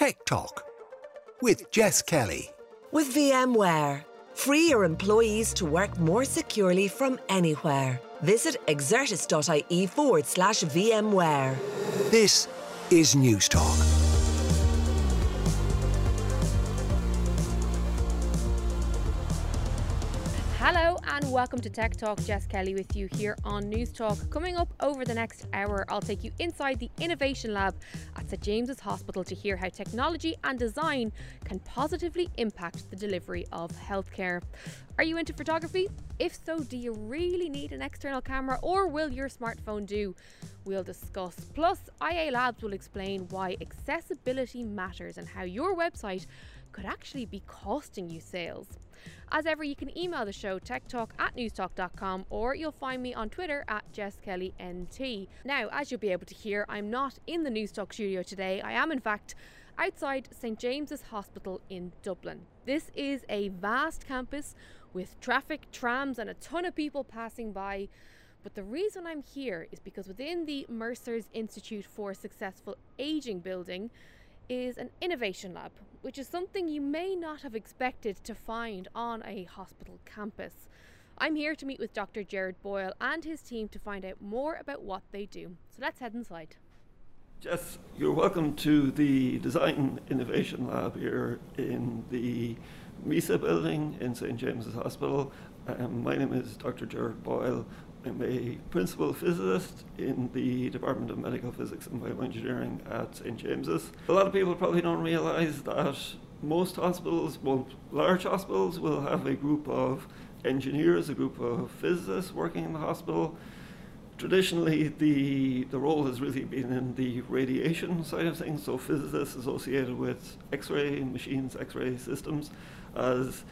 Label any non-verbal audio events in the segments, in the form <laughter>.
Tech Talk with Jess Kelly. With VMware, free your employees to work more securely from anywhere. Visit exertis.ie forward slash VMware. This is Newstalk. Hello and welcome to Tech Talk. Jess Kelly with you here on Newstalk. Coming up over the next hour, I'll take you inside the Innovation Lab at St James's Hospital to hear how technology and design can positively impact the delivery of healthcare. Are you into photography? If so, do you really need an external camera or will your smartphone do? We'll discuss. Plus, IA Labs will explain why accessibility matters and how your website could actually be costing you sales. As ever, you can email the show techtalk at newstalk.com or you'll find me on Twitter at JessKellyNT. Now, as you'll be able to hear, I'm not in the Newstalk studio today. I am, in fact, outside St James's Hospital in Dublin. This is a vast campus with traffic, trams, and a ton of people passing by. But the reason I'm here is because within the Mercer's Institute for Successful Aging building is an innovation lab which is something you may not have expected to find on a hospital campus. I'm here to meet with Dr. Gerard Boyle and his team to find out more about what they do. So let's head inside. Jess, you're welcome to the Design Innovation Lab here in the MISA building in St. James's Hospital. Um, my name is Dr. Gerard Boyle. I'm a principal physicist in the Department of Medical Physics and Bioengineering at St. James's. A lot of people probably don't realize that most hospitals, well, large hospitals, will have a group of engineers, a group of physicists working in the hospital. Traditionally, the, the role has really been in the radiation side of things, so physicists associated with X ray machines, X ray systems. As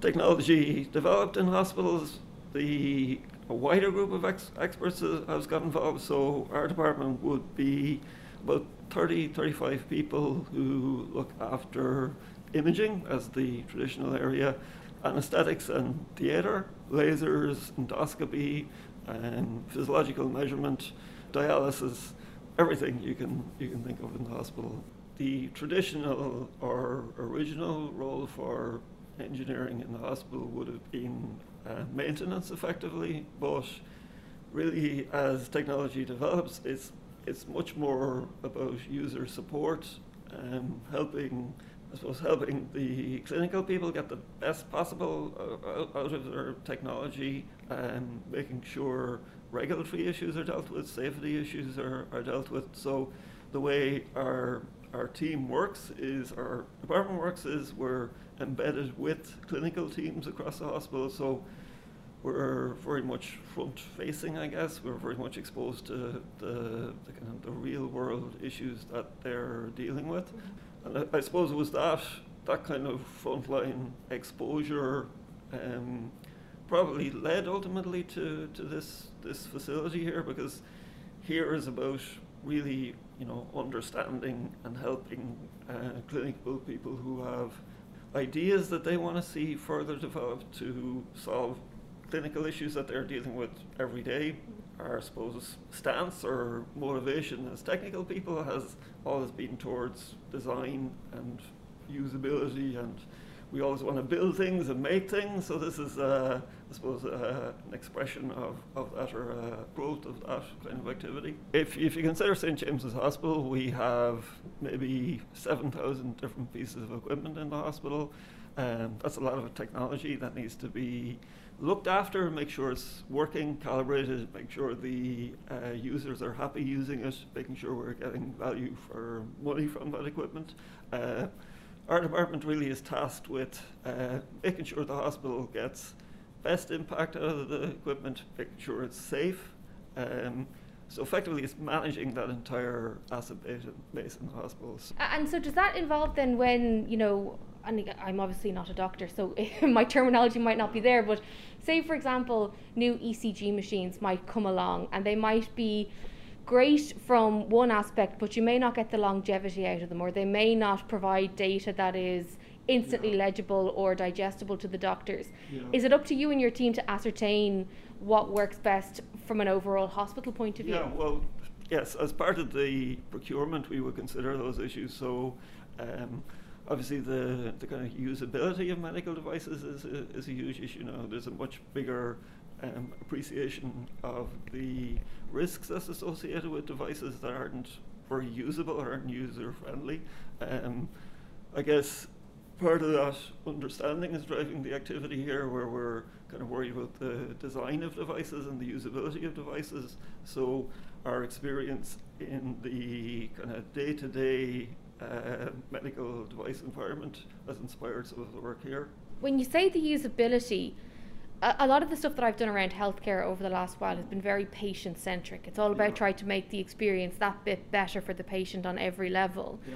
technology developed in hospitals, the a wider group of ex- experts has got involved. So our department would be about 30, 35 people who look after imaging as the traditional area, anesthetics and theatre, lasers, endoscopy, and physiological measurement, dialysis, everything you can you can think of in the hospital. The traditional or original role for engineering in the hospital would have been uh, maintenance effectively, but really as technology develops, it's it's much more about user support, um, helping, I suppose, helping the clinical people get the best possible uh, out of their technology, and making sure regulatory issues are dealt with, safety issues are, are dealt with. So the way our our team works is our department works is we're embedded with clinical teams across the hospital. So we're very much front facing, I guess. We're very much exposed to the, the kind of the real world issues that they're dealing with. And I, I suppose it was that that kind of frontline exposure um, probably led ultimately to, to this this facility here because here is about really you know understanding and helping uh, clinical people who have ideas that they want to see further developed to solve clinical issues that they're dealing with every day. Our, I suppose, stance or motivation as technical people has always been towards design and usability, and we always want to build things and make things. So this is, uh, suppose, uh, an expression of, of that or uh, growth of that kind of activity. If, if you consider St James's Hospital, we have maybe 7,000 different pieces of equipment in the hospital. Um, that's a lot of technology that needs to be looked after, make sure it's working, calibrated, make sure the uh, users are happy using it, making sure we're getting value for money from that equipment. Uh, our department really is tasked with uh, making sure the hospital gets best impact out of the equipment, making sure it's safe. Um, so effectively, it's managing that entire asset base in the hospitals. And so, does that involve then when you know and I'm obviously not a doctor, so <laughs> my terminology might not be there, but say, for example, new ECG machines might come along and they might be great from one aspect, but you may not get the longevity out of them, or they may not provide data that is instantly yeah. legible or digestible to the doctors. Yeah. Is it up to you and your team to ascertain what works best from an overall hospital point of view? Yeah, well, yes, as part of the procurement, we would consider those issues. So, um, obviously, the, the kind of usability of medical devices is a, is a huge issue now. There's a much bigger um, appreciation of the risks that's associated with devices that aren't very usable or aren't user friendly. Um, I guess part of that understanding is driving the activity here where we're kind of worried about the design of devices and the usability of devices. So our experience in the kind of day-to-day uh, medical device environment has inspired some of the work here. When you say the usability, a, a lot of the stuff that I've done around healthcare over the last while has been very patient centric. It's all about Yeah. trying to make the experience that bit better for the patient on every level. Yeah.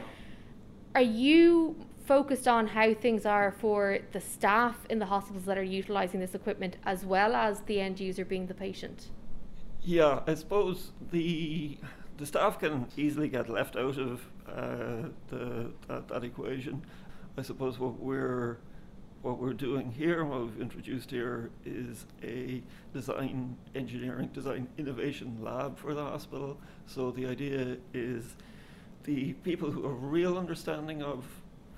Are you focused on how things are for the staff in the hospitals that are utilising this equipment as well as the end user being the patient? Yeah, I suppose the the staff can easily get left out of uh, the that, that equation. I suppose what we're what we're doing here what we've introduced here is a design engineering design innovation lab for the hospital. So the idea is the people who have real understanding of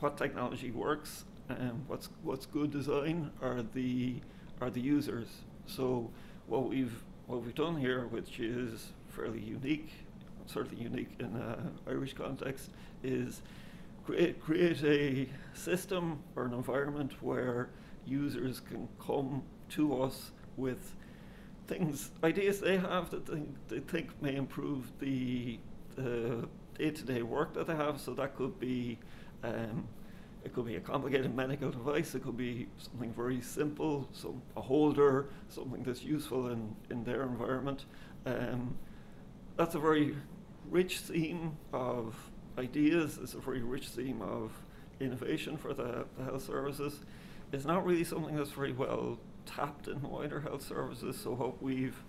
what technology works and what's what's good design are the are the users. So what we've what we've done here, which is fairly unique, certainly unique in an Irish context, is create create a system or an environment where users can come to us with things, ideas they have that they, they think may improve the, the day-to-day work that they have. So that could be, um, it could be a complicated <laughs> medical device. It could be something very simple, so a holder, something that's useful in, in their environment. Um, that's a very rich theme of ideas. It's a very rich theme of innovation for the, the health services. It's not really something that's very well tapped in wider health services. So what we've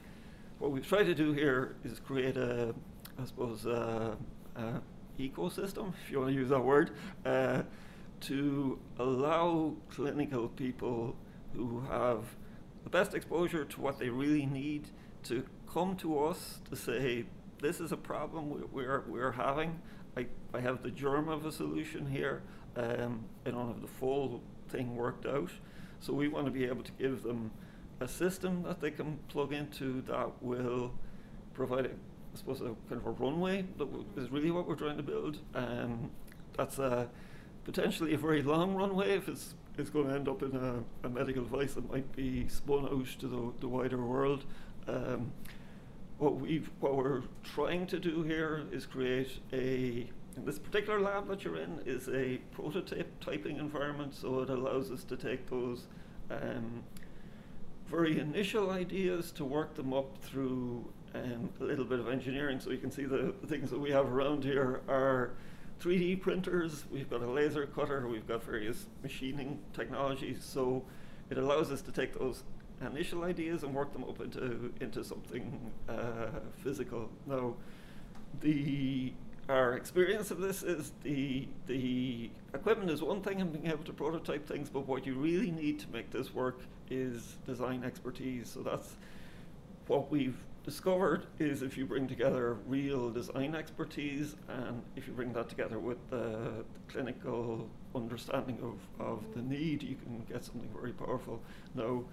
what we've tried to do here is create a, I suppose, a, a ecosystem, if you want to use that word, uh, to allow clinical people who have the best exposure to what they really need to come to us to say, this is a problem we- we're, we're having. I, I have the germ of a solution here. Um, I don't have the full thing worked out. So we want to be able to give them a system that they can plug into that will provide, a, I suppose, a kind of a runway that is really what we're trying to build. Um, that's a, potentially a very long runway if it's, it's going to end up in a, a medical device that might be spun out to the, the wider world. Um, what we've what we're trying to do here is create a in this particular lab that you're in is a prototype typing environment so it allows us to take those um, very initial ideas to work them up through um, a little bit of engineering so you can see the, the things that we have around here are 3D printers, we've got a laser cutter, we've got various machining technologies so it allows us to take those initial ideas and work them up into into something uh, physical. Now, the our experience of this is the the equipment is one thing and being able to prototype things, but what you really need to make this work is design expertise. So that's what we've discovered is if you bring together real design expertise and if you bring that together with the, clinical understanding of, of the need, you can get something very powerful. Now,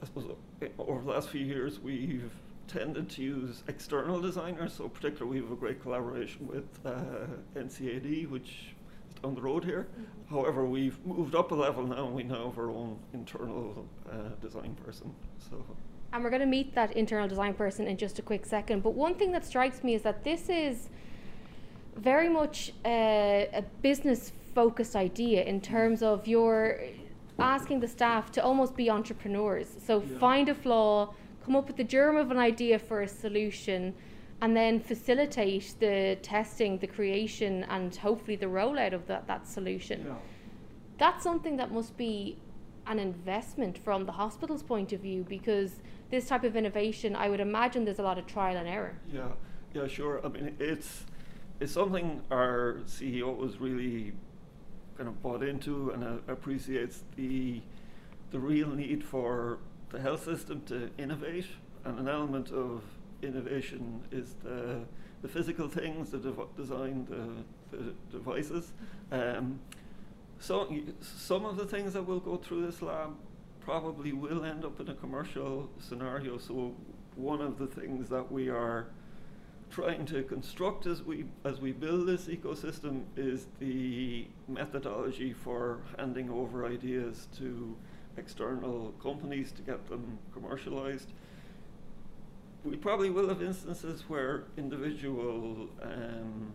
I suppose uh, over the last few years, we've tended to use external designers. So, particularly, we have a great collaboration with uh, NCAD, which is down the road here. However, we've moved up a level now, and we now have our own internal uh, design person. So, And we're going to meet that internal design person in just a quick second. But one thing that strikes me is that this is very much a, a business focused idea in terms of your asking the staff to almost be entrepreneurs. So Yeah. find a flaw, come up with the germ of an idea for a solution, and then facilitate the testing, the creation, and hopefully the rollout of that, that solution that's something that must be an investment from the hospital's point of view because this type of innovation, I would imagine there's a lot of trial and error. Yeah, yeah, sure. I mean, it's it's something our CEO was really kind of bought into and uh, appreciates the the real need for the health system to innovate and an element of innovation is the, the physical things, the dev- design, the, the devices. Um, so some of the things that will go through this lab probably will end up in a commercial scenario. So one of the things that we are trying to construct as we as we build this ecosystem is the methodology for handing over ideas to external companies to get them commercialized. We probably will have instances where individual um,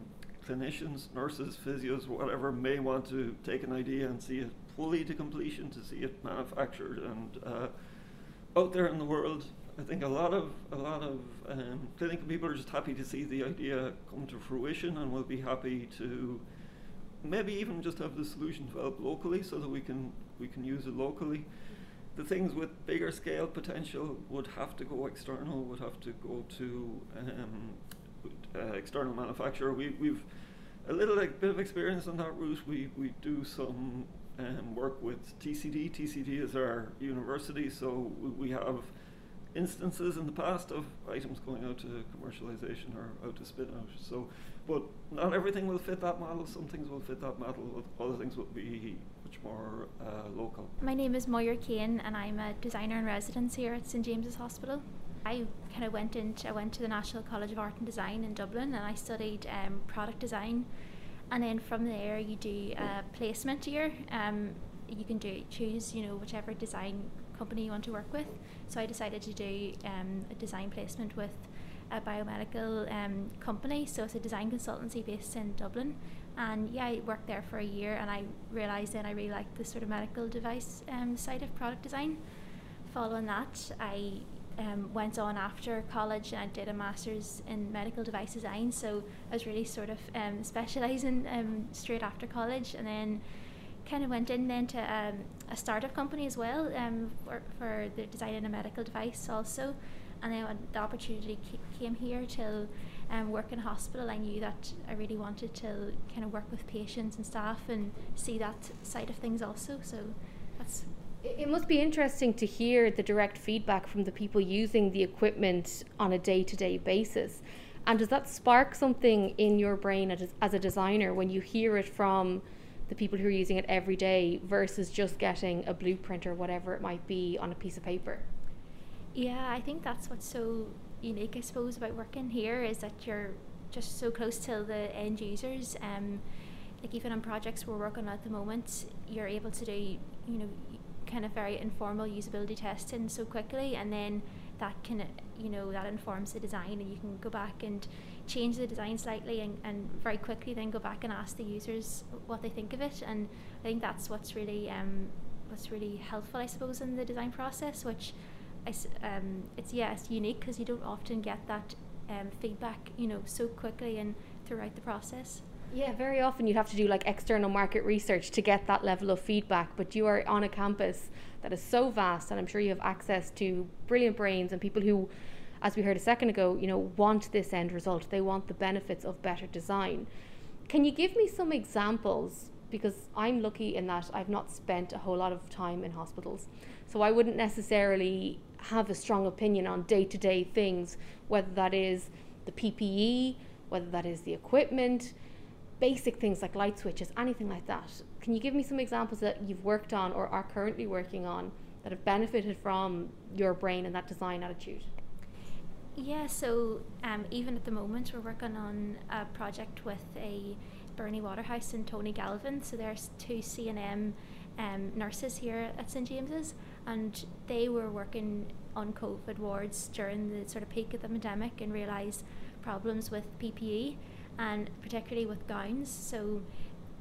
clinicians, nurses, physios, whatever, may want to take an idea and see it fully to completion, to see it manufactured and uh, out there in the world I think a lot of a lot of um, clinical people are just happy to see the idea come to fruition, and will be happy to maybe even just have the solution developed locally so that we can we can use it locally. The things with bigger scale potential would have to go external, would have to go to um, uh, external manufacturer. We, we've a little like, bit of experience on that route. We we do some um, work with TCD. TCD is our university, so we, have instances in the past of items going out to commercialization or out to spin out. So, but not everything will fit that model. Some things will fit that model. Other things will be much more uh, local. My name is Moira Kane, and I'm a designer in residence here at St James's Hospital. I kind of went into I went to the National College of Art and Design in Dublin, and I studied um, product design. And then from there, you do a placement year. Um, you can do choose you know whichever design company you want to work with. So I decided to do um, a design placement with a biomedical um, company. So it's a design consultancy based in Dublin. And yeah, I worked there for a year and I realised then I really liked the sort of medical device um, side of product design. Following that, I um, went on after college and I did a master's in medical device design. So I was really sort of um, specialising um, straight after college. And then kind of went in then to um, a startup company as well um, for, for the designing a medical device also. And then the opportunity came here to um, work in a hospital, I knew that I really wanted to kind of work with patients and staff and see that side of things also. So that's. It must be interesting to hear the direct feedback from the people using the equipment on a day to day basis. And does that spark something in your brain as, a designer when you hear it from the people who are using it every day versus just getting a blueprint or whatever it might be on a piece of paper. Yeah, I think that's what's so unique, I suppose, about working here is that you're just so close to the end users. Um, like even on projects we're working on at the moment, you're able to do, you know, kind of very informal usability testing so quickly, and then that can, you know, that informs the design, and you can go back and change the design slightly and, and very quickly then go back and ask the users what they think of it. And I think that's what's really um, what's really helpful, I suppose, in the design process. Which I, um, it's yeah, it's unique because you don't often get that um, feedback, you know, so quickly and throughout the process. Yeah, very often you have to do like external market research to get that level of feedback, but you are on a campus that is so vast, and I'm sure you have access to brilliant brains and people who as we heard a second ago, you know, want this end result. They want the benefits of better design. Can you give me some examples? Because I'm lucky in that I've not spent a whole lot of time in hospitals. So I wouldn't necessarily have a strong opinion on day to day things, whether that is the PPE, whether that is the equipment, basic things like light switches, anything like that. Can you give me some examples that you've worked on or are currently working on that have benefited from your brain and that design attitude? Yeah, so um, even at the moment, we're working on a project with a Bernie Waterhouse and Tony Galvin. So there's two CNM um, nurses here at St James's, and they were working on COVID wards during the sort of peak of the pandemic and realised problems with PPE and particularly with gowns. So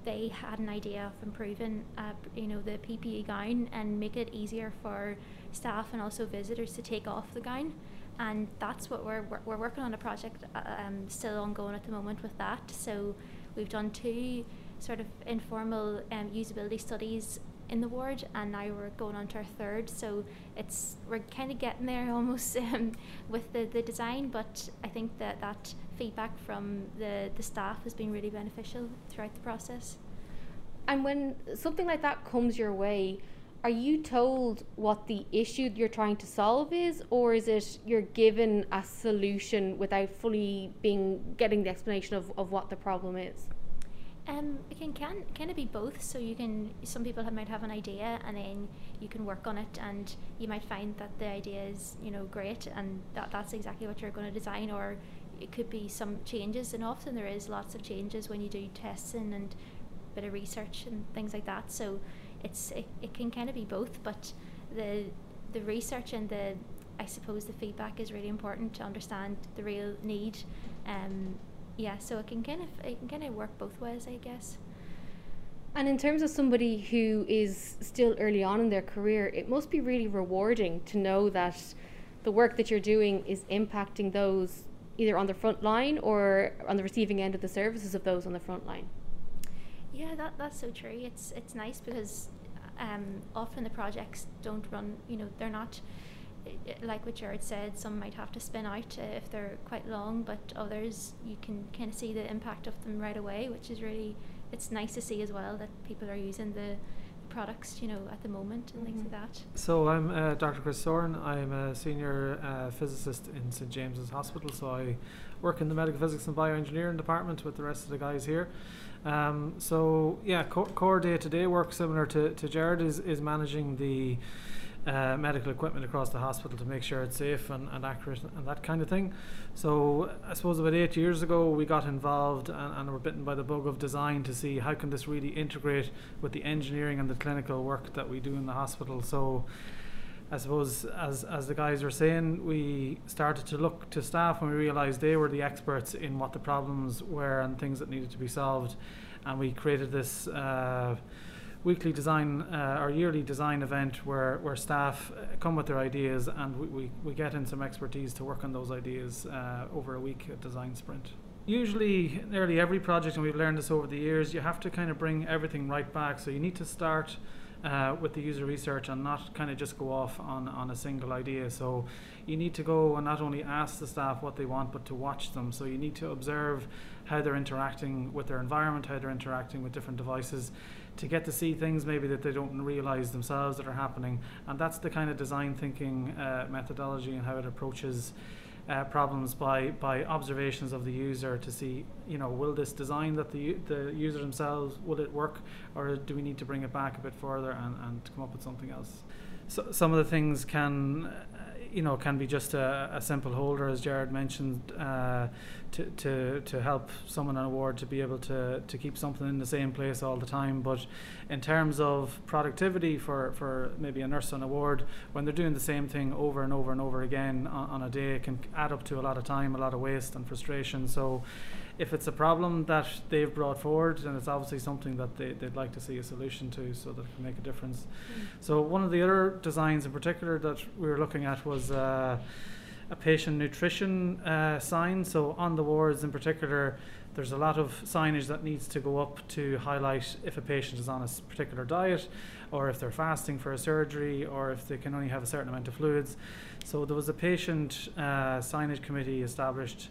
they had an idea of improving, uh, you know, the PPE gown and make it easier for staff and also visitors to take off the gown and that's what we're we're working on a project uh, um, still ongoing at the moment with that. So we've done two sort of informal um, usability studies in the ward, and now we're going on to our third. So it's we're kind of getting there <laughs> almost um, with the, the design, but I think that that feedback from the the staff has been really beneficial throughout the process. And when something like that comes your way, are you told what the issue you're trying to solve is, or is it you're given a solution without fully being getting the explanation of, of what the problem is? Um, it can can kind of be both. So you can some people have, might have an idea and then you can work on it, and you might find that the idea is you know great, and that that's exactly what you're going to design. Or it could be some changes, and often there is lots of changes when you do testing and a bit of research and things like that. So it's it, it can kind of be both, but the the research and the I suppose the feedback is really important to understand the real need. Um, yeah, so it can kind of it can kind of work both ways, I guess. And in terms of somebody who is still early on in their career, it must be really rewarding to know that the work that you're doing is impacting those either on the front line or on the receiving end of the services of those on the front line. Yeah, that that's so true. It's it's nice because um, often the projects don't run. You know, they're not like what Gerard said, some might have to spin out uh, if they're quite long, but others you can kind of see the impact of them right away, which is really it's nice to see as well that people are using the products, you know, at the moment and mm-hmm. things like that. So I'm uh, Dr. Chris Soren. I'm a senior uh, physicist in St James's Hospital. So I work in the medical physics and bioengineering department with the rest of the guys here. Um, so yeah, core day to day work similar to, to Gerard is, is managing the uh, medical equipment across the hospital to make sure it's safe and, and accurate and that kind of thing. So I suppose about eight years ago we got involved and, and were bitten by the bug of design to see how can this really integrate with the engineering and the clinical work that we do in the hospital. So I suppose as as the guys were saying, we started to look to staff and we realised they were the experts in what the problems were and things that needed to be solved, and we created this. Uh, weekly design uh, or yearly design event where, where staff uh, come with their ideas and we, we, we get in some expertise to work on those ideas uh, over a week at design sprint. Usually, nearly every project, and we've learned this over the years, you have to kind of bring everything right back. So you need to start uh, with the user research and not kind of just go off on, on a single idea. So you need to go and not only ask the staff what they want, but to watch them. So you need to observe how they're interacting with their environment, how they're interacting with different devices to get to see things maybe that they don't realize themselves that are happening. And that's the kind of design thinking uh, methodology and how it approaches. Uh, problems by by observations of the user to see you know will this design that the the user themselves will it work or do we need to bring it back a bit further and, and come up with something else so some of the things can you know, can be just a, a simple holder, as Gerard mentioned, uh, to, to, to help someone on a ward to be able to, to keep something in the same place all the time. But in terms of productivity for, for maybe a nurse on a ward, when they're doing the same thing over and over and over again on, on a day, it can add up to a lot of time, a lot of waste and frustration. So if it's a problem that they've brought forward, then it's obviously something that they, they'd like to see a solution to so that it can make a difference. Mm. So, one of the other designs in particular that we were looking at was uh, a patient nutrition uh, sign. So, on the wards in particular, there's a lot of signage that needs to go up to highlight if a patient is on a particular diet or if they're fasting for a surgery or if they can only have a certain amount of fluids. So, there was a patient uh, signage committee established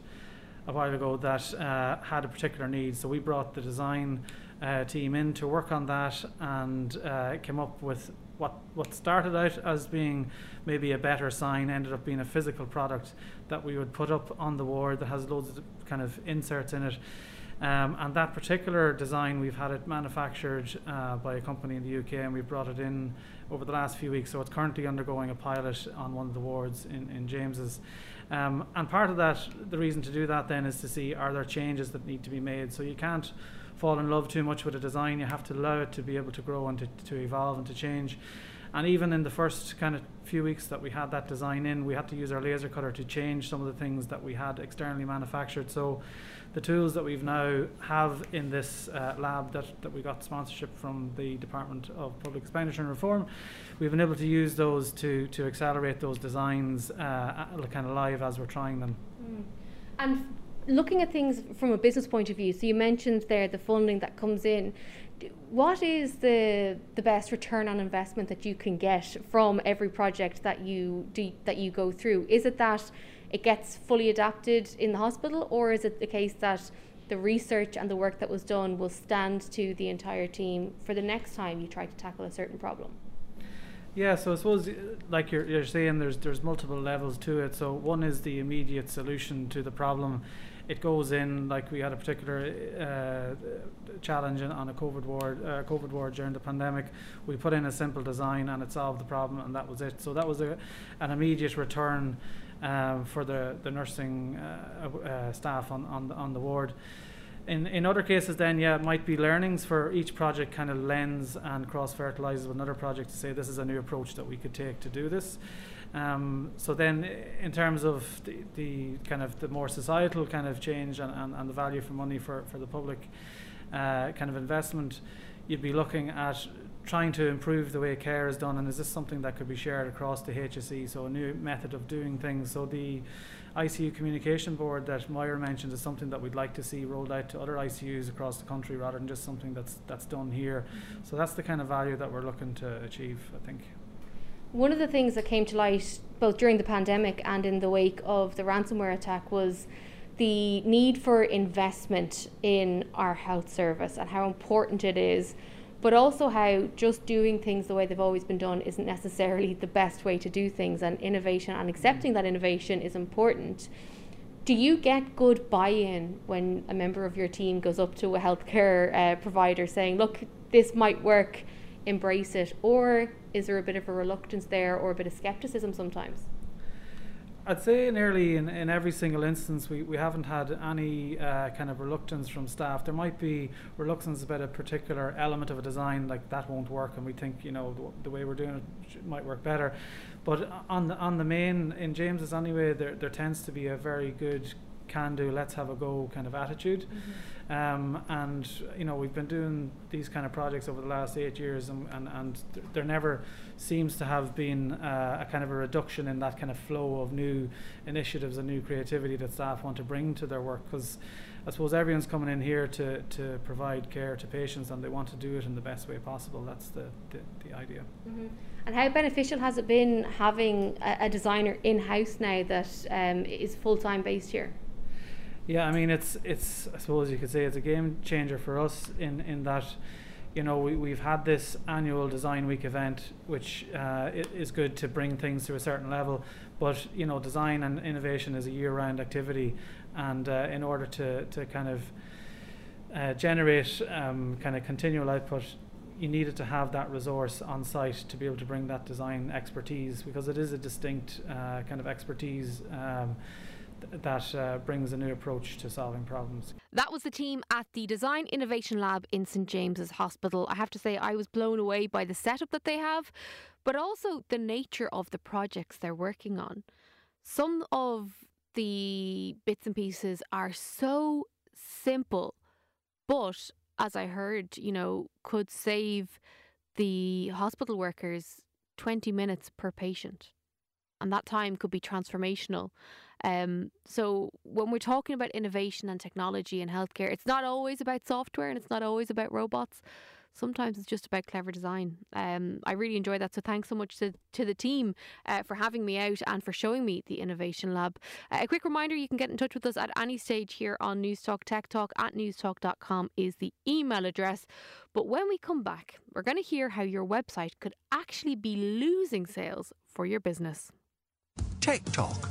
a while ago that uh, had a particular need. So we brought the design uh, team in to work on that and uh, came up with what what started out as being maybe a better sign ended up being a physical product that we would put up on the ward that has loads of kind of inserts in it. Um, and that particular design, we've had it manufactured uh, by a company in the UK, and we brought it in over the last few weeks. So it's currently undergoing a pilot on one of the wards in, in James's. Um, and part of that, the reason to do that then is to see are there changes that need to be made. So you can't fall in love too much with a design. You have to allow it to be able to grow and to, to evolve and to change. And even in the first kind of few weeks that we had that design in, we had to use our laser cutter to change some of the things that we had externally manufactured. So the tools that we've now have in this uh, lab that, that we got sponsorship from the Department of Public Expenditure and Reform, we've been able to use those to, to accelerate those designs uh, kind of live as we're trying them. Mm. And looking at things from a business point of view, so you mentioned there the funding that comes in. What is the the best return on investment that you can get from every project that you do that you go through? Is it that it gets fully adapted in the hospital, or is it the case that the research and the work that was done will stand to the entire team for the next time you try to tackle a certain problem? Yeah, so I suppose, uh, like you're, you're saying, there's there's multiple levels to it. So one is the immediate solution to the problem. It goes in like we had a particular uh, challenge on a COVID ward, uh, COVID ward during the pandemic. We put in a simple design and it solved the problem, and that was it. So that was a, an immediate return um, for the the nursing uh, uh staff on on the, on the ward in, in other cases, then, yeah, it might be learnings for each project kind of lends and cross fertilizes with another project to say this is a new approach that we could take to do this. Um, so then, in terms of the, the kind of the more societal kind of change and, and, and the value for money for, for the public uh, kind of investment, you'd be looking at trying to improve the way care is done, and is this something that could be shared across the HSE? So a new method of doing things. So the ICU communication board that Moira mentioned is something that we'd like to see rolled out to other ICUs across the country rather than just something that's that's done here. So that's the kind of value that we're looking to achieve, I think. One of the things that came to light both during the pandemic and in the wake of the ransomware attack was the need for investment in our health service and how important it is but also how just doing things the way they've always been done isn't necessarily the best way to do things, and innovation and accepting that innovation is important. Do you get good buy in when a member of your team goes up to a healthcare uh, provider saying, Look, this might work, embrace it? Or is there a bit of a reluctance there or a bit of skepticism sometimes? I'd say nearly in, in every single instance, we, we haven't had any uh, kind of reluctance from staff. There might be reluctance about a particular element of a design, like that won't work, and we think you know the, the way we're doing it might work better. But on the on the main in James's anyway, there there tends to be a very good can do, let's have a go kind of attitude. Mm-hmm. Um, and you know we've been doing these kind of projects over the last eight years, and and, and there never seems to have been uh, a kind of a reduction in that kind of flow of new initiatives and new creativity that staff want to bring to their work. Because I suppose everyone's coming in here to to provide care to patients, and they want to do it in the best way possible. That's the the, the idea. Mm-hmm. And how beneficial has it been having a, a designer in house now that um, is full time based here? Yeah, I mean it's it's I suppose you could say it's a game changer for us in in that you know we, we've had this annual design week event which uh, is good to bring things to a certain level. But you know design and innovation is a year-round activity. And uh, in order to, to kind of uh, generate um, kind of continual output you needed to have that resource on site to be able to bring that design expertise because it is a distinct uh, kind of expertise um, that uh, brings a new approach to solving problems. That was the team at the Design Innovation Lab in St James's Hospital. I have to say, I was blown away by the setup that they have, but also the nature of the projects they're working on. Some of the bits and pieces are so simple, but as I heard, you know, could save the hospital workers 20 minutes per patient. And that time could be transformational. Um, so when we're talking about innovation and technology in healthcare, it's not always about software and it's not always about robots. Sometimes it's just about clever design. Um, I really enjoy that. So thanks so much to, to the team uh, for having me out and for showing me the Innovation Lab. Uh, a quick reminder you can get in touch with us at any stage here on Newstalk. Tech Talk at newstalk.com is the email address. But when we come back, we're going to hear how your website could actually be losing sales for your business. Tech Talk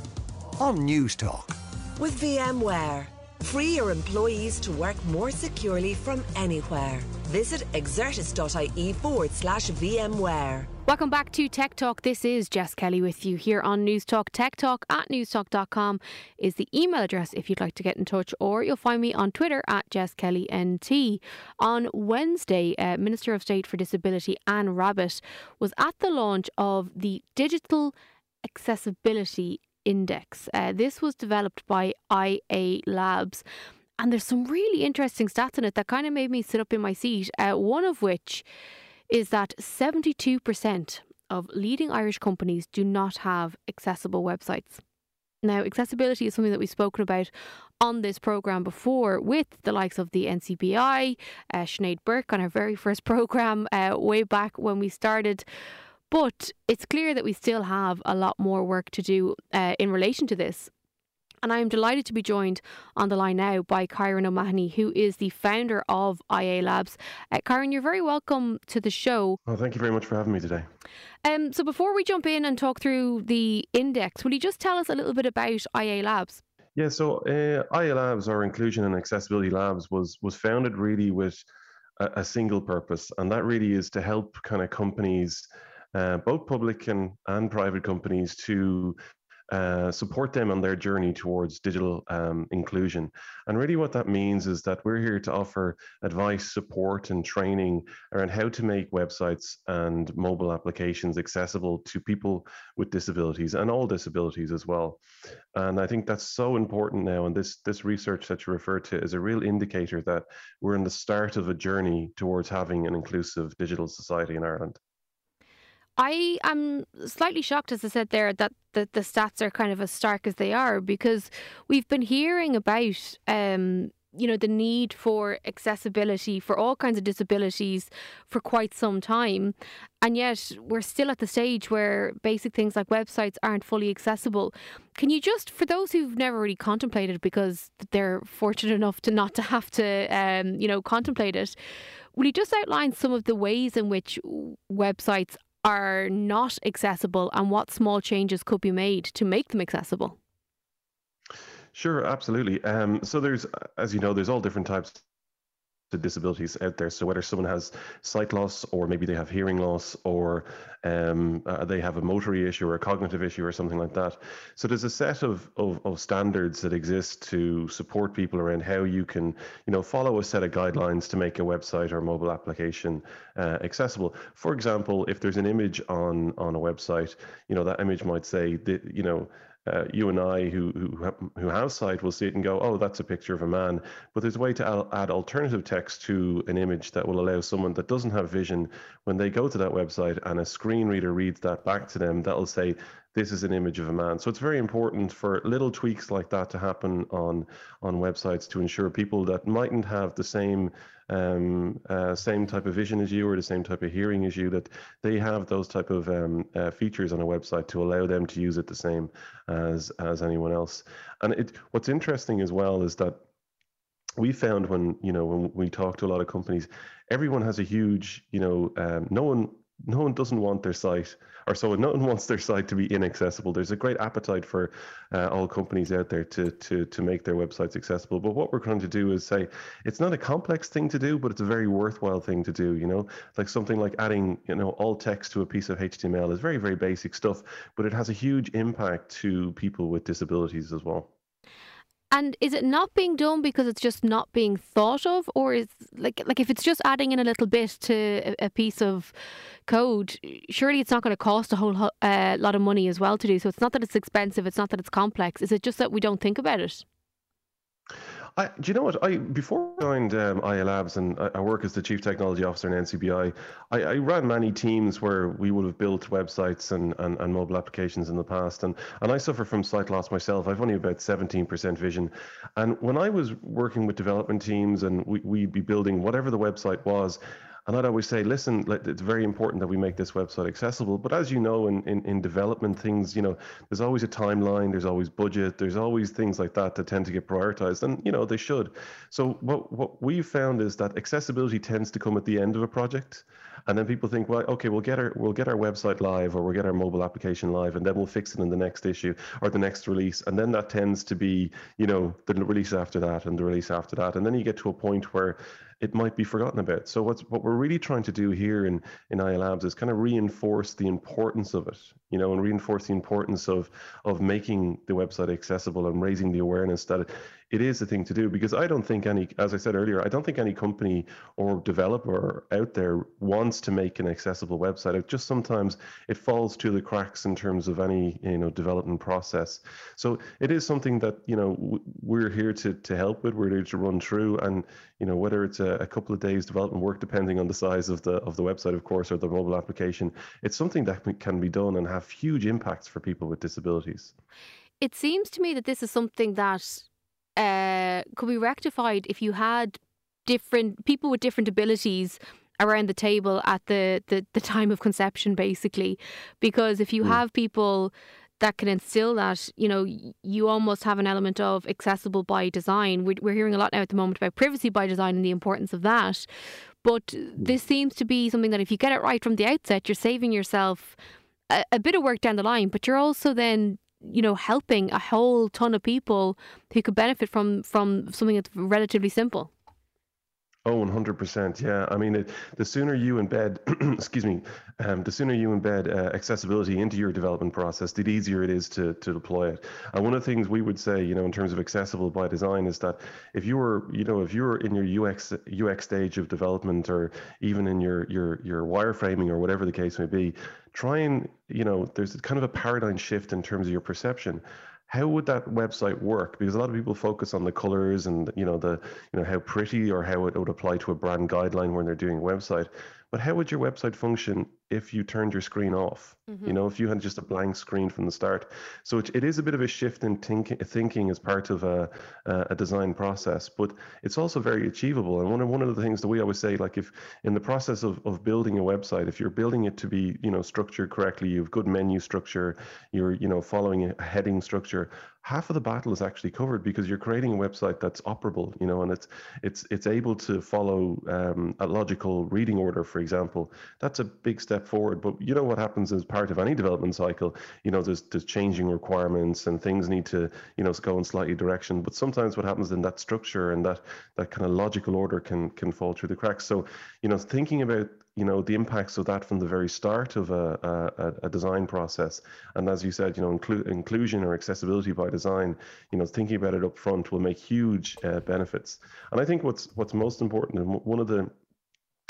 on Newstalk. With VMware. Free your employees to work more securely from anywhere. Visit exertis.ie forward slash VMware. Welcome back to Tech Talk. This is Jess Kelly with you here on Newstalk. Tech Talk at newstalk.com is the email address if you'd like to get in touch, or you'll find me on Twitter at Jess Kelly NT. On Wednesday, uh, Minister of State for Disability Anne Rabbitte was at the launch of the Digital Accessibility Index. Uh, this was developed by IA Labs. And there's some really interesting stats in it that kind of made me sit up in my seat. Uh, one of which is that 72% of leading Irish companies do not have accessible websites. Now, accessibility is something that we've spoken about on this programme before with the likes of the NCBI, uh, Sinead Burke on our very first <laughs> programme uh, way back when we started. But it's clear that we still have a lot more work to do uh, in relation to this. And I am delighted to be joined on the line now by Kyron O'Mahony, who is the founder of IA Labs. Uh, Kyron, you're very welcome to the show. Well, thank you very much for having me today. Um, so before we jump in and talk through the index, will you just tell us a little bit about IA Labs? Yeah, so uh, IA Labs, or Inclusion and Accessibility Labs, was was founded really with a, a single purpose, and that really is to help kind of companies, uh, both public and, and private companies, to uh, support them on their journey towards digital um, inclusion. And really, what that means is that we're here to offer advice, support, and training around how to make websites and mobile applications accessible to people with disabilities and all disabilities as well. And I think that's so important now. And this this research that you referred to is a real indicator that we're in the start of a journey towards having an inclusive digital society in Ireland. I am slightly shocked, as I said there, that the, the stats are kind of as stark as they are because we've been hearing about, um, you know, the need for accessibility for all kinds of disabilities for quite some time. And yet we're still at the stage where basic things like websites aren't fully accessible. Can you just, for those who've never really contemplated because they're fortunate enough to not to have to, um, you know, contemplate it, will you just outline some of the ways in which websites are not accessible and what small changes could be made to make them accessible? Sure, absolutely. Um, so there's, as you know, there's all different types disabilities out there. So whether someone has sight loss, or maybe they have hearing loss, or um, uh, they have a motory issue or a cognitive issue or something like that. So there's a set of, of, of standards that exist to support people around how you can, you know, follow a set of guidelines to make a website or mobile application uh, accessible. For example, if there's an image on on a website, you know, that image might say you know, uh, you and I who who who have sight will see it and go, oh, that's a picture of a man. But there's a way to add alternative text to an image that will allow someone that doesn't have vision, when they go to that website and a screen reader reads that back to them, that'll say this is an image of a man. So it's very important for little tweaks like that to happen on on websites to ensure people that mightn't have the same um, uh, same type of vision as you or the same type of hearing as you that they have those type of um, uh, features on a website to allow them to use it the same as as anyone else. And it what's interesting as well is that we found when you know when we talk to a lot of companies, everyone has a huge you know um, no one no one doesn't want their site, or so no one <laughs> wants their site to be inaccessible. There's a great appetite for uh, all companies out there to to to make their websites accessible. But what we're trying to do is say it's not a complex thing to do, but it's a very worthwhile thing to do. You know, like something like adding you know alt text to a piece of HTML is very very basic stuff, but it has a huge impact to people with disabilities as well. And is it not being done because it's just not being thought of, or is like like if it's just adding in a little bit to a, a piece of code, surely it's not going to cost a whole uh, lot of money as well to do. So it's not that it's expensive, it's not that it's complex. Is it just that we don't think about it? I, do you know what? I before I joined um, IA Labs and I, I, work as the chief technology officer in NCBI. I, I, ran many teams where we would have built websites and, and, and mobile applications in the past, and and I suffer from sight loss myself. I've only about seventeen percent vision, and when I was working with development teams and we, we'd be building whatever the website was. And I'd always say, listen, it's very important that we make this website accessible. But as you know, in, in, in development things, you know, there's always a timeline, there's always budget, there's always things like that that tend to get prioritized. And, you know, they should. So what, what we've found is that accessibility tends to come at the end of a project. And then people think, well, okay, we'll get our we'll get our website live or we'll get our mobile application live, and then we'll fix it in the next issue or the next release. And then that tends to be, you know, the release after that and the release after that. And then you get to a point where it might be forgotten about. So what's what we're really trying to do here in in IA Labs is kind of reinforce the importance of it, you know, and reinforce the importance of of making the website accessible and raising the awareness that it, is a thing to do because I don't think any, as I said earlier, I don't think any company or developer out there wants to make an accessible website. It just sometimes it falls to the cracks in terms of any you know development process. So it is something that you know we're here to to help with. We're here to run through, and you know whether it's a, a couple of days development work, depending on the size of the of the website, of course, or the mobile application, it's something that can be done and have huge impacts for people with disabilities. It seems to me that this is something that uh, could be rectified if you had different people with different abilities around the table at the, the, the time of conception, basically. Because if you mm. have people that can instill that, you know, you almost have an element of accessible by design. We're, we're hearing a lot now at the moment about privacy by design and the importance of that. But this seems to be something that if you get it right from the outset, you're saving yourself a, a bit of work down the line, but you're also then you know helping a whole ton of people who could benefit from from something that's relatively simple Oh, 100%. Yeah. I mean, it, the sooner you embed, <clears throat> excuse me, um, the sooner you embed uh, accessibility into your development process, the easier it is to, to deploy it. And one of the things we would say, you know, in terms of accessible by design is that if you were, you know, if you're in your UX UX stage of development or even in your your your wireframing or whatever the case may be, try and, you know, there's kind of a paradigm shift in terms of your perception how would that website work? Because a lot of people focus on the colors and you know the you know how pretty or how it would apply to a brand guideline when they're doing a website. But how would your website function if you turned your screen off? Mm-hmm. You know, if you had just a blank screen from the start. So it, it is a bit of a shift in thinking, thinking as part of a, a design process, but it's also very achievable. And one of one of the things that we always say, like if in the process of, of building a website, if you're building it to be you know structured correctly, you have good menu structure, you're you know following a heading structure, half of the battle is actually covered because you're creating a website that's operable, you know, and it's it's it's able to follow um, a logical reading order, for example. That's a big step forward. But you know what happens as part of any development cycle, you know, there's there's changing requirements and things need to, you know, go in slightly direction. But sometimes what happens in that structure and that that kind of logical order can can fall through the cracks. So, you know, thinking about you know the impacts of that from the very start of a, a, a design process and as you said you know inclu- inclusion or accessibility by design you know thinking about it up front will make huge uh, benefits and i think what's what's most important and one of the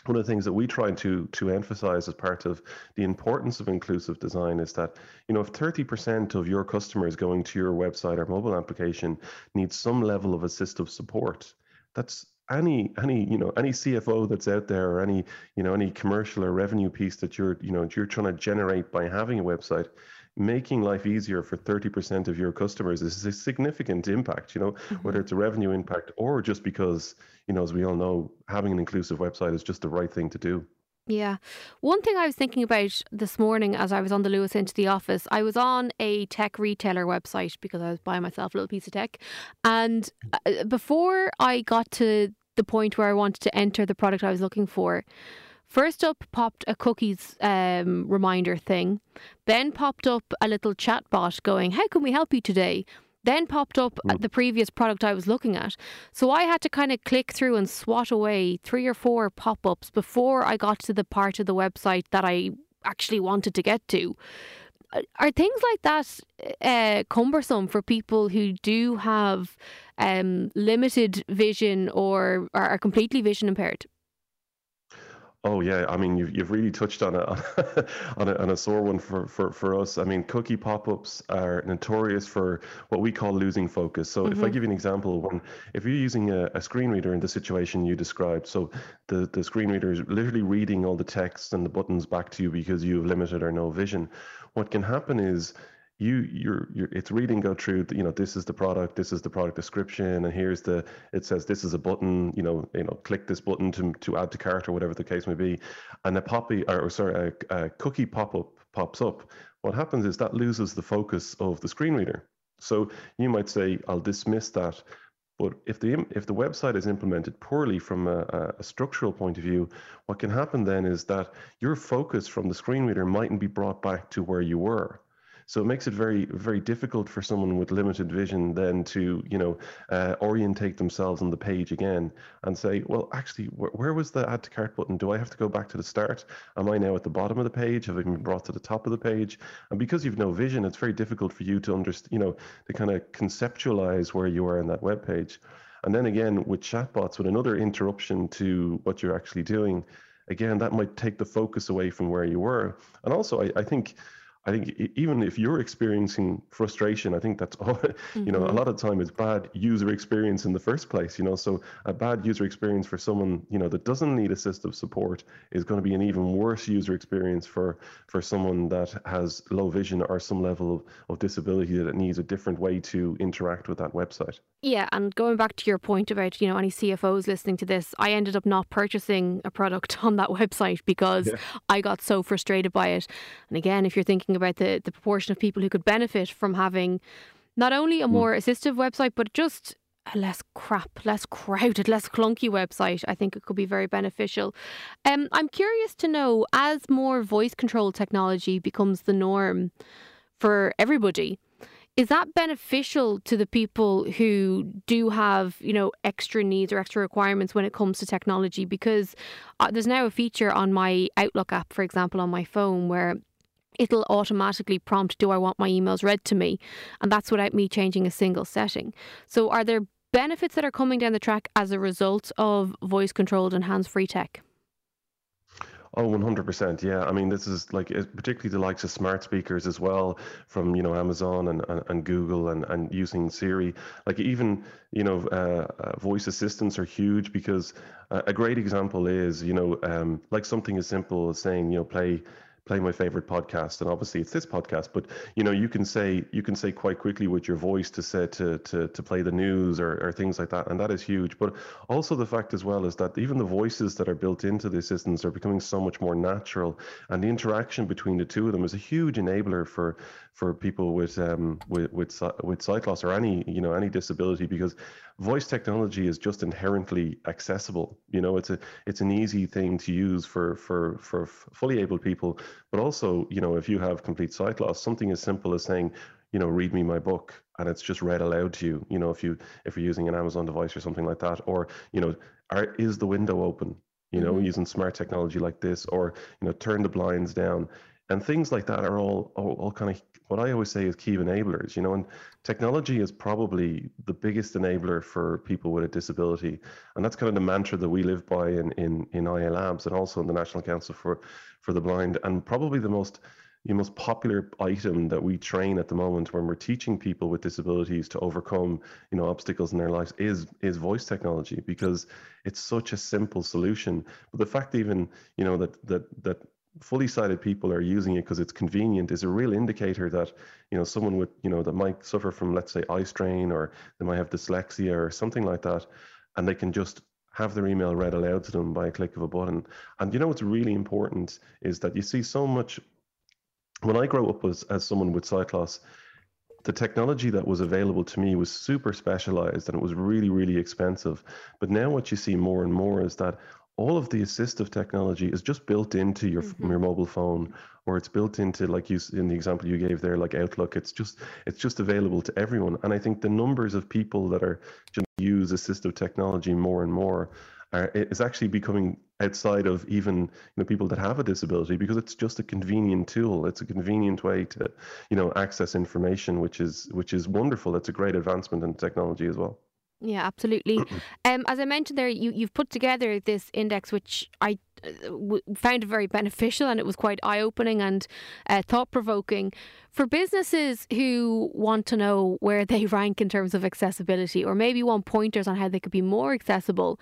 one of the things that we try to to emphasize as part of the importance of inclusive design is that you know if 30% of your customers going to your website or mobile application need some level of assistive support that's any any you know any CFO that's out there or any you know any commercial or revenue piece that you're you know you're trying to generate by having a website making life easier for 30% of your customers is a significant impact you know mm-hmm. whether it's a revenue impact or just because you know as we all know having an inclusive website is just the right thing to do yeah. One thing I was thinking about this morning as I was on the Luas into the office, I was on a tech retailer website because I was buying myself a little piece of tech. And uh, before I got to the point where I wanted to enter the product I was looking for, First up popped a cookies um, reminder thing. Then popped up a little chat bot going, How can we help you today? Then popped up mm. the previous product I was looking at. So I had to kind of click through and swat away three or four pop ups before I got to the part of the website that I actually wanted to get to. Are things like that uh, cumbersome for people who do have um, limited vision or are completely vision impaired? Oh yeah, I mean you've you've really touched on a <laughs> on a, on a sore one for, for, for us. I mean cookie pop-ups are notorious for what we call losing focus. So mm-hmm. if I mm-hmm. give you an example, when if you're using a, a screen reader in the situation you described, so the, the screen reader is literally reading all the text and the buttons back to you because you have limited or no vision. What can happen is you you're, you're it's reading go through you know this is the product this is the product description and here's the it says this is a button you know you know click this button to to add to cart or whatever the case may be. And a poppy or sorry a, a cookie pop-up pops up. What happens is that loses the focus of the screen reader. So you might say i'll dismiss that. But if the if the website is implemented poorly from a, a, structural point of view, what can happen then is that your focus from the screen reader mightn't be brought back to where you were. So it makes it very, very difficult for someone with limited vision then to, you know, uh, orientate themselves on the page again and say, well, actually, wh- where was the add to cart button? Do I have to go back to the start? Am I now at the bottom of the page? Have I been brought to the top of the page? And because you've no vision, it's very difficult for you to understand, you know, to kind of conceptualize where you are in that web page. And then again, with chatbots, with another interruption to what you're actually doing, again, that might take the focus away from where you were. And also, I, I think I think even if you're experiencing frustration, I think that's all, mm-hmm. <laughs> you know, a mm-hmm. lot of time is bad user experience in the first place, you know. So a bad user experience for someone, you know, that doesn't need assistive support is going to be an even worse user experience for for someone that has low vision or some level of, of disability that needs a different way to interact with that website. Yeah, and going back to your point about, you know, any CFOs listening to this, I ended up not purchasing a product <laughs> on that website because yeah. I got so frustrated by it. And again, if you're thinking about the, the proportion of people who could benefit from having not only a hmm. more assistive website, but just a less crap, less crowded, <laughs> less clunky website, I think it could be very beneficial. Um, I'm curious to know as more voice control technology becomes the norm for everybody, is that beneficial to the people who do have you know extra needs or extra requirements when it comes to technology because uh, there's now a feature on my outlook app for example on my phone where it'll automatically prompt do i want my emails read to me and that's without me changing a single setting so are there benefits that are coming down the track as a result of voice controlled and hands free tech Oh, 100%. Yeah. I mean, this is like particularly the likes of smart speakers as well from, you know, Amazon and, and, and Google and, and using Siri. Like even, you know, uh, uh, voice assistants are huge because uh, a great example is, you know, um, like something as simple as saying, you know, play play my favorite podcast and obviously it's this podcast but you know you can say you can say quite quickly with your voice to say to to, to play the news or, or things like that and that is huge. But also the fact as well is that even the voices that are built into the assistants are becoming so much more natural and the interaction between the two of them is a huge enabler for for people with um with with, with sight loss or any you know any disability because voice technology is just inherently accessible. You know, it's a it's an easy thing to use for for for fully able people, but also you know if you have complete sight loss, something as simple as saying, you know, read me my book, and it's just read aloud to you. You know, if you if you're using an Amazon device or something like that, or you know, are, is the window open? You know, mm-hmm. using smart technology like this, or you know, turn the blinds down and things like that are all, all, all kind of what I always say is key enablers, you know, and technology is probably the biggest enabler for people with a disability. And that's kind of the mantra that we live by in, in, in IA Labs and also in the National Council for, for the Blind. And probably the most the most popular item that we train at the moment when we're teaching people with disabilities to overcome you know obstacles in their lives is is voice technology because it's such a simple solution but the fact even you know that that that fully sighted people are using it because it's convenient is a real indicator that you know someone with you know that might suffer from let's say eye strain or they might have dyslexia or something like that and they can just have their email read aloud to them by a click of a button. And you know what's really important is that you see so much when i grew up as, as someone with sight loss the technology that was available to me was super specialized and it was really really expensive. But now what you see more and more is that all of the assistive technology is just built into your mm-hmm. your mobile phone or it's built into like you in the example you gave there like outlook it's just it's just available to everyone. And i think the numbers of people that are just use assistive technology more and more are, is actually becoming outside of even you know people that have a disability because it's just a convenient tool. It's a convenient way to you know access information which is which is wonderful. It's a great advancement in technology as well yeah, absolutely. <clears throat> um, as I mentioned there, you you've put together this index, which I uh, found very beneficial, and it was quite eye opening and uh, thought provoking for businesses who want to know where they <laughs> rank in terms of accessibility, or maybe want pointers on how they could be more accessible.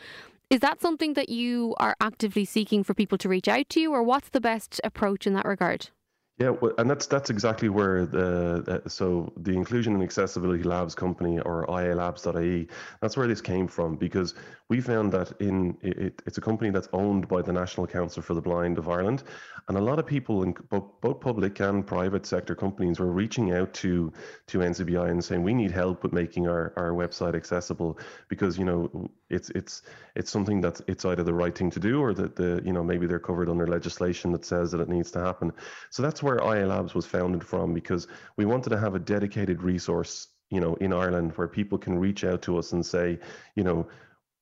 Is that something that you are actively seeking for people to reach out to you, or what's the best approach in that regard? Yeah, well, and that's that's exactly where the, so the Inclusion and Accessibility Labs company or ialabs.ie that's where this came from because we found that in it, it's a company that's owned by the National Council for the Blind of Ireland, and a lot of people in both, both public and private sector companies were reaching out to to NCBI and saying we need help with making our, our website accessible because you know it's it's it's something that's it's either the right thing to do or that the you know maybe they're covered under legislation that says that it needs to happen. So that's where IA Labs was founded from because we wanted to have a dedicated resource you know in Ireland where people can reach out to us and say you know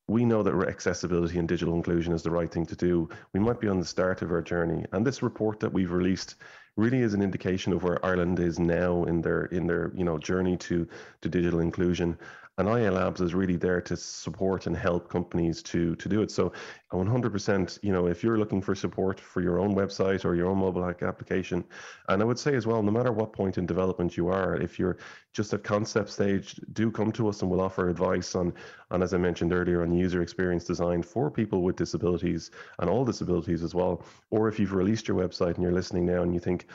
we know that accessibility and digital inclusion is the right thing to do. We might be on the start of our journey, and this report that we've released really is an indication of where Ireland is now in their in their you know journey to to digital inclusion. And IA Labs is really there to support and help companies to to do it. So 100%, you know, if you're looking for support for your own website or your own mobile application, and I would say as well, no matter what point in development you are, if you're just at concept stage, do come to us and we'll offer advice on, on as I mentioned earlier, on user experience design for people with disabilities and all disabilities as well. Or if you've released your website and you're listening now and you think,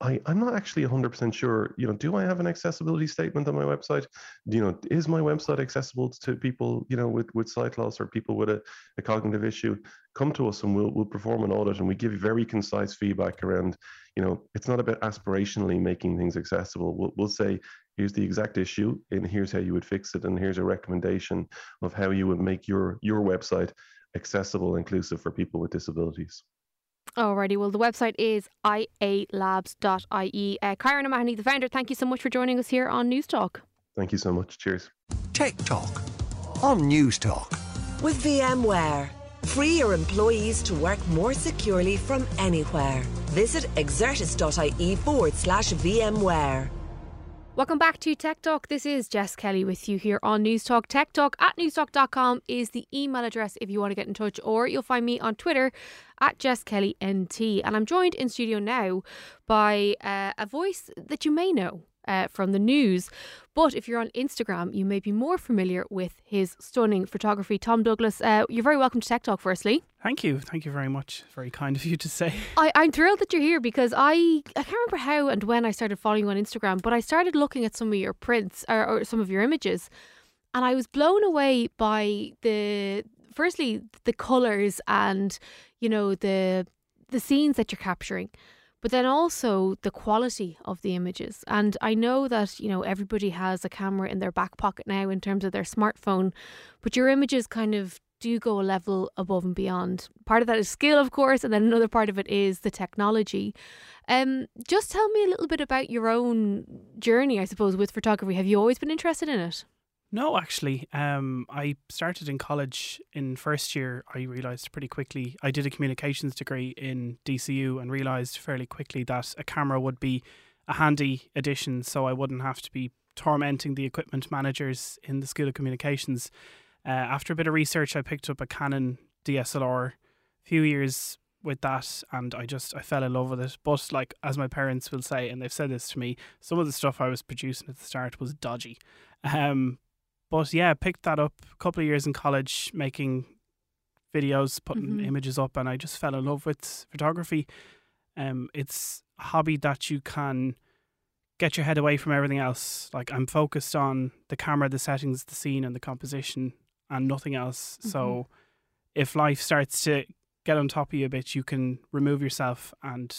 I, I'm not actually 100% sure, you know, do I have an accessibility statement on my website? You know, is my website accessible to people, you know, with, with sight loss or people with a, a cognitive issue? Come to us and we'll, we'll perform an audit and we give very concise feedback around, you know, it's not about aspirationally making things accessible. We'll, we'll say, here's the exact issue and here's how you would fix it. And here's a recommendation of how you would make your, your website accessible, inclusive for people with disabilities. Alrighty, well, the website is ialabs.ie. Uh, Kyron O'Mahony, the founder, thank you so much for joining us here on Newstalk. Thank you so much. Cheers. Tech Talk on Newstalk. With VMware, free your employees to work more securely from anywhere. Visit exertis.ie forward slash VMware. Welcome back to Tech Talk. This is Jess Kelly with you here on Newstalk. Tech Talk at newstalk.com is the email address if you want to get in touch, or you'll find me on Twitter at Jess Kelly NT. And I'm joined in studio now by uh, a voice that you may know uh, from the news. But if you're on Instagram, you may be more familiar with his stunning photography. Tom Douglas, uh, you're very welcome to Tech Talk, firstly. Thank you. Thank you very much. Very kind of you to say. <laughs> I, I'm thrilled that you're here because I, I can't remember how and when I started following you on Instagram, but I started looking at some of your prints or, or some of your images. And I was blown away by the, firstly, the colours and, you know, the the scenes that you're capturing but then also the quality of the images. And I know that, you know, everybody has a camera in their back pocket now in terms of their smartphone, but your images kind of do go a level above and beyond. Part of that is skill, of course, and then another part of it is the technology. Um, just tell me a little bit about your own journey, I suppose, with photography. Have you always been interested in it? No, actually, um, I started in college in first year. I realized pretty quickly. I did a communications degree in DCU and realized fairly quickly that a camera would be a handy addition, so I wouldn't have to be tormenting the equipment managers in the School of Communications. Uh, after a bit of research, I picked up a Canon DSLR. A few years with that and I just I fell in love with it. But like as my parents will say, and they've said this to me, some of the stuff I was producing at the start was dodgy. Um, but yeah, picked that up a couple of years in college, making videos, putting mm-hmm. images up, and I just fell in love with photography. Um, it's a hobby that you can get your head away from everything else. Like I'm focused on the camera, the settings, the scene, and the composition, and nothing else. Mm-hmm. So if life starts to get on top of you a bit, you can remove yourself and.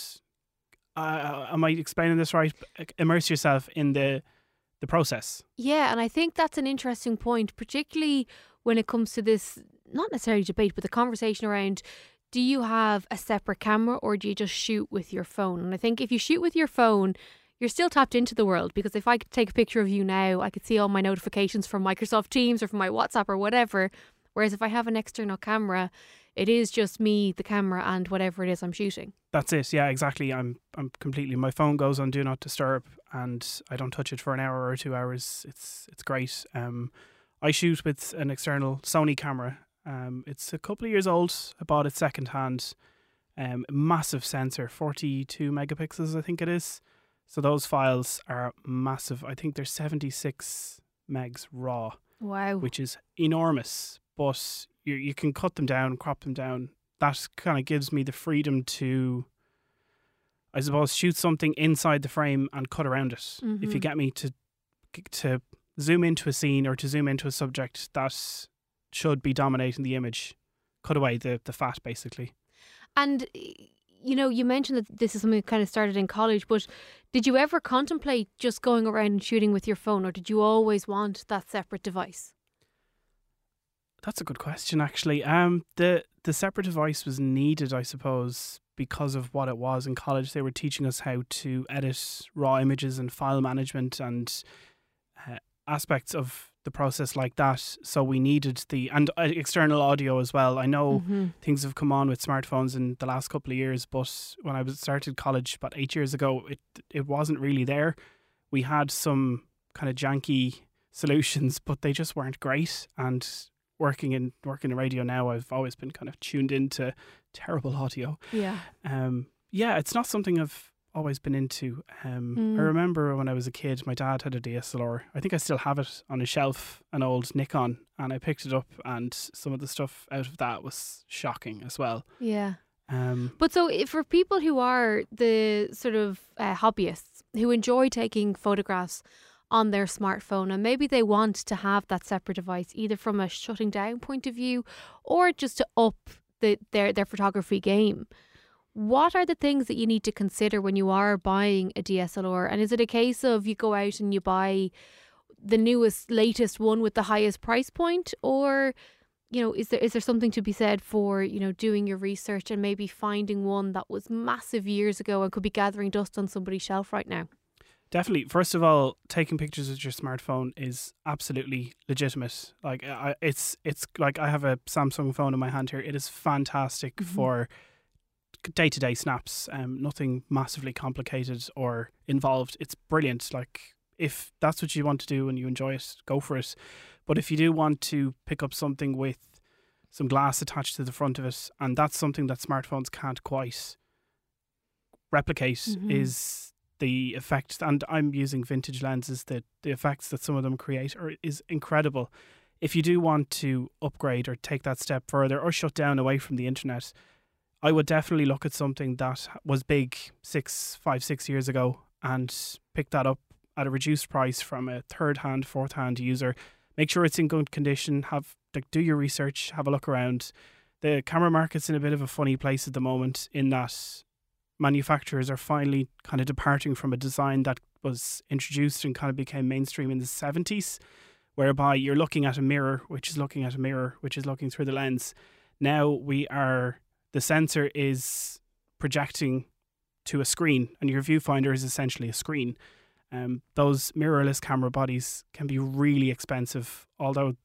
Uh, am I explaining this right? Immerse yourself in the the process. Yeah, and I think that's an interesting point, particularly when it comes to this not necessarily debate, but the conversation around do you have a separate camera or do you just shoot with your phone? And I think if you shoot with your phone, you're still tapped into the world because if I could take a picture of you now, I could see all my notifications from Microsoft Teams or from my WhatsApp or whatever. Whereas if I have an external camera, it is just me, the camera, and whatever it is I'm shooting. That's it. Yeah, exactly. I'm I'm completely. My phone goes on do not disturb, and I don't touch it for an hour or two hours. It's it's great. Um, I shoot with an external Sony camera. Um, it's a couple of years old. I bought it second hand. Um, massive sensor, 42 megapixels, I think it is. So those files are massive. I think they're 76 megs raw. Wow. Which is enormous. But you you can cut them down, crop them down. That kind of gives me the freedom to, I suppose, shoot something inside the frame and cut around it. Mm-hmm. If you mm-hmm. get me to to zoom into a scene or to zoom into a subject that should be dominating the image, cut away the the fat basically. And you know, you mentioned that this is something that kind of started in college, but did you ever contemplate just going around and shooting with your phone, or did you always want that separate device? That's a good question, actually. Um, the the separate device was needed, I suppose, because of what it was in college. They were teaching us how to edit raw images and file management and uh, aspects of the process like that. So we needed the and uh, external audio as well. I know mm-hmm. things have come on with smartphones in the last couple of years, but when I was started college about eight years ago, it it wasn't really there. We had some kind of janky solutions, but they just weren't great and working in working in radio now, I've always been kind of tuned into terrible audio. Yeah. Um. Yeah, it's not something I've always been into. Um. Mm. I remember when I was a kid, my dad had a DSLR. I think I still have it on a shelf, an old Nikon, and I picked it up, and some of the stuff out of that was shocking as well. Yeah. Um, But so, if for people who are the sort of uh, hobbyists who enjoy taking photographs on their smartphone and maybe they want to have that separate device, either from a shutting down point of view or just to up the, their their photography game. What are the things that you need to consider when you are buying a DSLR? And is it a case of you go out and you buy the newest, latest one with the highest price point, or you know, is there is there something to be said for you know doing your research and maybe finding one that was massive years ago and could be gathering dust on somebody's shelf right now? Definitely. First of all, taking pictures with your smartphone is absolutely legitimate. Like I, it's it's like I have a Samsung phone in my hand here. It is fantastic Mhm. for day to day snaps. Um, nothing massively complicated or involved. It's brilliant. Like if that's what you want to do and you enjoy it, go for it. But if you do want to pick up something with some glass attached to the front of it, and that's something that smartphones can't quite replicate, Mhm. is the effect. And I'm using vintage lenses. that the effects that some of them create are is incredible. If you do want to upgrade or take that step further or shut down away from the internet, I would definitely look at something that was big six, five, six years ago and pick that up at a reduced price from a third hand, fourth hand user. Make sure it's in good condition. Have like do your research, have a look around. The camera market's in a bit of a funny place at the moment in that manufacturers are finally kind of departing from a design that was introduced and kind of became mainstream in the 70s, whereby you're looking at a mirror, which is looking at a mirror, which is looking through the lens. Now we are, the sensor is projecting to a screen, and your viewfinder is essentially a screen. Um, those mirrorless camera bodies can be really expensive, although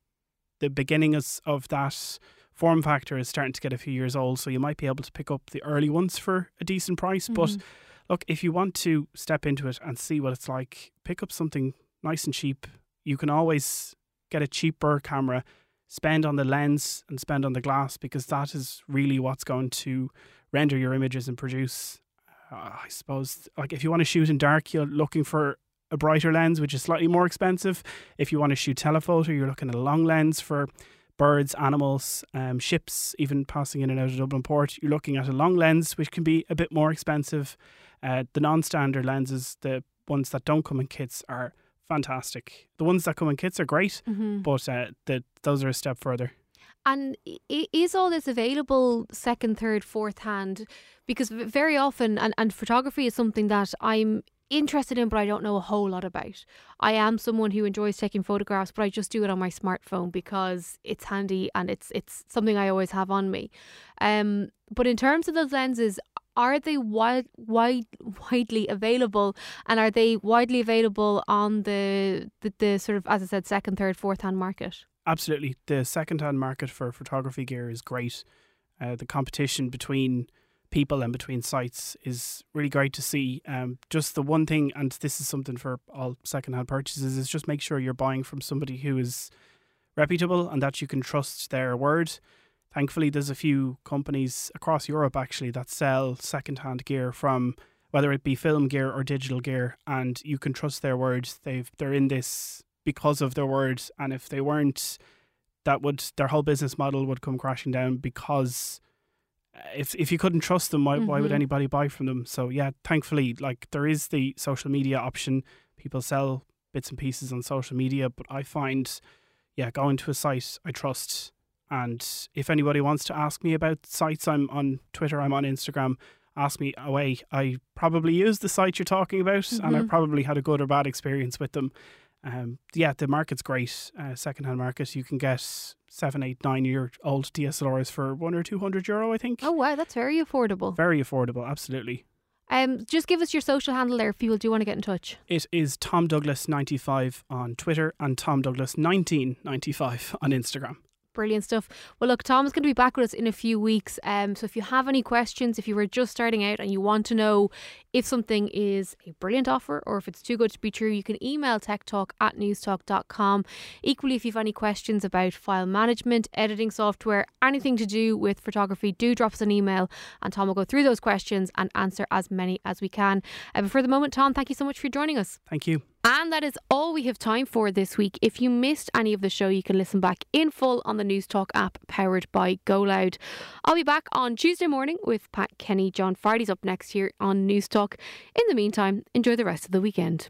the beginnings of that form factor is starting to get a few years old, so you might be able to pick up the early ones for a decent price. But Mhm. look, if you want to step into it and see what it's like, pick up something nice and cheap. You can always get a cheaper camera, spend on the lens and spend on the glass because that is really what's going to render your images and produce. Uh, I suppose, like if you want to shoot in dark, you're looking for a brighter lens, which is slightly more expensive. If you want to shoot telephoto, you're looking at a long lens for birds, animals, um, ships, even passing in and out of Dublin Port. You're looking at a long lens, which can be a bit more expensive. Uh, the non-standard lenses, the ones that don't come in kits, are fantastic. The ones that come in kits are great, Mhm. but uh, the, those are a step further. And is all this available second, third, fourth hand? Because very often, and, and photography is something that I'm interested in, but I don't know a whole lot about. I am someone who enjoys taking photographs, but I just do it on my smartphone because it's handy and it's it's something I always have on me. Um, but in terms of those lenses, are they wide, wide, widely available, and are they widely available on the, the the sort of as I said, second, third, fourth hand market? Absolutely. The second-hand market for photography gear is great. Uh, the competition between people and between sites is really great to see. Um, just the one thing, and this is something for all second-hand purchases, is just make sure you're buying from somebody who is reputable and that you can trust their word. Thankfully, there's a few companies across Europe actually that sell second-hand gear from whether it be film gear or digital gear, and you can trust their words. They've they're in this because of their words, and if they weren't, that would their whole business model would come crashing down because if if you couldn't trust them, why why would Mhm. anybody buy from them? So yeah, thankfully, like there is the social media option. People sell bits and pieces on social media, but I find, yeah, going to a site I trust. And if anybody wants to ask me about sites, I'm on Twitter, I'm on Instagram. Ask me away. I probably use the site you're talking about, and I Mhm. probably had a good or bad experience with them. Um, yeah, the market's great. Uh, secondhand market, you can get seven, eight, nine year old DSLRs for one or two hundred euro, I think. Oh wow, that's very affordable. Very affordable, absolutely. Um, just give us your social handle there if people do want to get in touch. It is Tom Douglas ninety five on Twitter and Tom Douglas nineteen ninety five on Instagram. Brilliant stuff. Well, look, Tom is going to be back with us in a few weeks. Um, so if you have any questions, if you were just starting out and you want to know if something is a brilliant offer or if it's too good to be true, you can email techtalk at newstalk.com. Equally, if you have any questions about file management, editing software, anything to do with photography, do drop us an email and Tom will go through those questions and answer as many as we can. Uh, but for the moment, Tom, thank you so much for joining us. Thank you. And that is all we have time for this week. If you missed any of the show, you can listen back in full on the Newstalk app powered by GoLoud. I'll be back on Tuesday morning with Pat Kenny. John Fardy's up next here on Newstalk. In the meantime, enjoy the rest of the weekend.